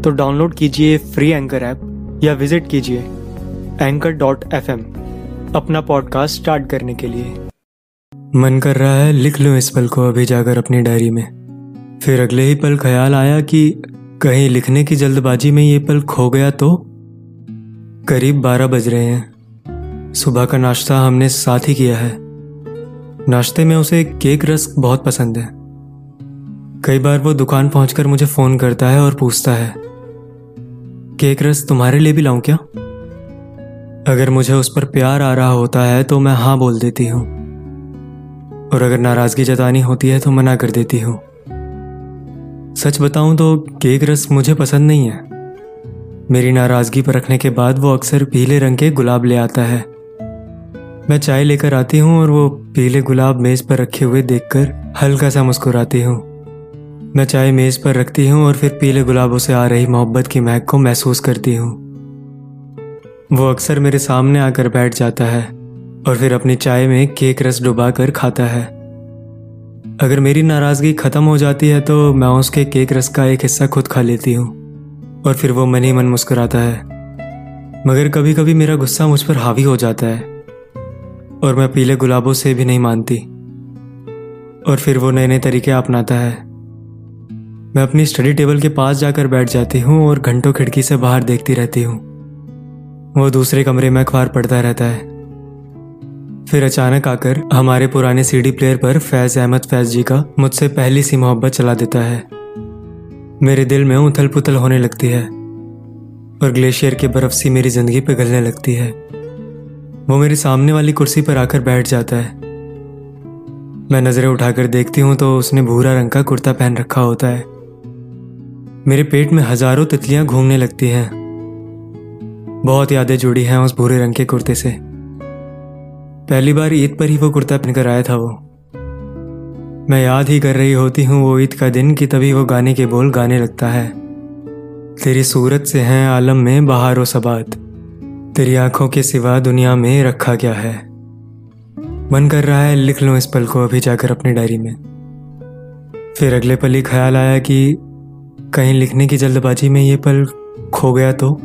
तो डाउनलोड कीजिए free anchor app या विज़िट कीजिए एंकर डॉट एफ़ अपना पॉडकास्ट स्टार्ट करने के लिए। मन कर रहा है लिख लो इस पल को अभी जाकर अपनी डायरी में। फिर अगले ही पल ख्याल आया कि कहीं लिखने की जल्दबाजी में ये पल खो गया तो? करीब बारह बज रहे हैं। सुबह का नाश्ता हमने साथ ही किया है। नाश्ते में उसे केक रस्क बहुत पसंद है। कई बार वो दुकान पहुंचकर मुझे फ़ोन करता है और पूछता है केक रस तुम्हारे लिए भी लाऊं क्या? अगर मुझे उस पर प्यार आ रहा होता है तो मैं हाँ बोल देती हूँ। और अगर नाराज़गी जतानी होती है तो मना कर देती हूँ। सच बताऊँ तो केक रस मुझे पसंद नहीं है। मेरी नाराज़गी पर रखने के बाद वो अक्सर पीले रंग के गुलाब ले आता है। मैं चाय लेकर आती हूँ और वो पीले गुलाब मेज पर रखे हुए देखकर हल्का सा मुस्कुराती हूँ। मैं चाय मेज पर रखती हूँ और फिर पीले गुलाबों से आ रही मोहब्बत की महक को महसूस करती हूँ। वो अक्सर मेरे सामने आकर बैठ जाता है और फिर अपनी चाय में केक रस डुबा कर खाता है। अगर मेरी नाराज़गी खत्म हो जाती है तो मैं उसके केक रस का एक हिस्सा खुद खा लेती हूँ और फिर वो मन ही मन मुस्कुराता है। मगर कभी कभी मेरा गुस्सा मुझ पर हावी हो जाता है और मैं पीले गुलाबों से भी नहीं मानती और फिर वो नए नए तरीके अपनाता है। मैं अपनी स्टडी टेबल के पास जाकर बैठ जाती हूँ और घंटों खिड़की से बाहर देखती रहती हूँ। वो दूसरे कमरे में अखबार पढ़ता रहता है। फिर अचानक आकर हमारे पुराने सीडी प्लेयर पर फैज अहमद फैज जी का मुझसे पहली सी मोहब्बत चला देता है। मेरे दिल में उथल पुथल होने लगती है और ग्लेशियर की बर्फ़ सी मेरी ज़िंदगी पे गलने लगती है। वो मेरे सामने वाली कुर्सी पर आकर बैठ जाता है। मैं नज़रें उठाकर देखती हूँ तो उसने भूरा रंग का कुर्ता पहन रखा होता है। मेरे पेट में हज़ारों तितलियाँ घूमने लगती हैं। बहुत यादें जुड़ी हैं उस भूरे रंग के कुर्ते से। पहली बार ईद पर ही वो कुर्ता पहनकर आया था वो। मैं याद ही कर रही होती हूँ वो ईद का दिन कि तभी वो गाने के बोल गाने लगता है। तेरी सूरत से हैं आलम में बहारो सबात। तेरी आँखों के सिवा दुनिया में रखा क्या है। मन कर रहा है लिख लो इस पल को अभी जाकर अपनी डायरी में। फिर अगले पल ही ख्याल आया कि कहीं लिखने की जल्दबाजी में ये पल खो गया तो?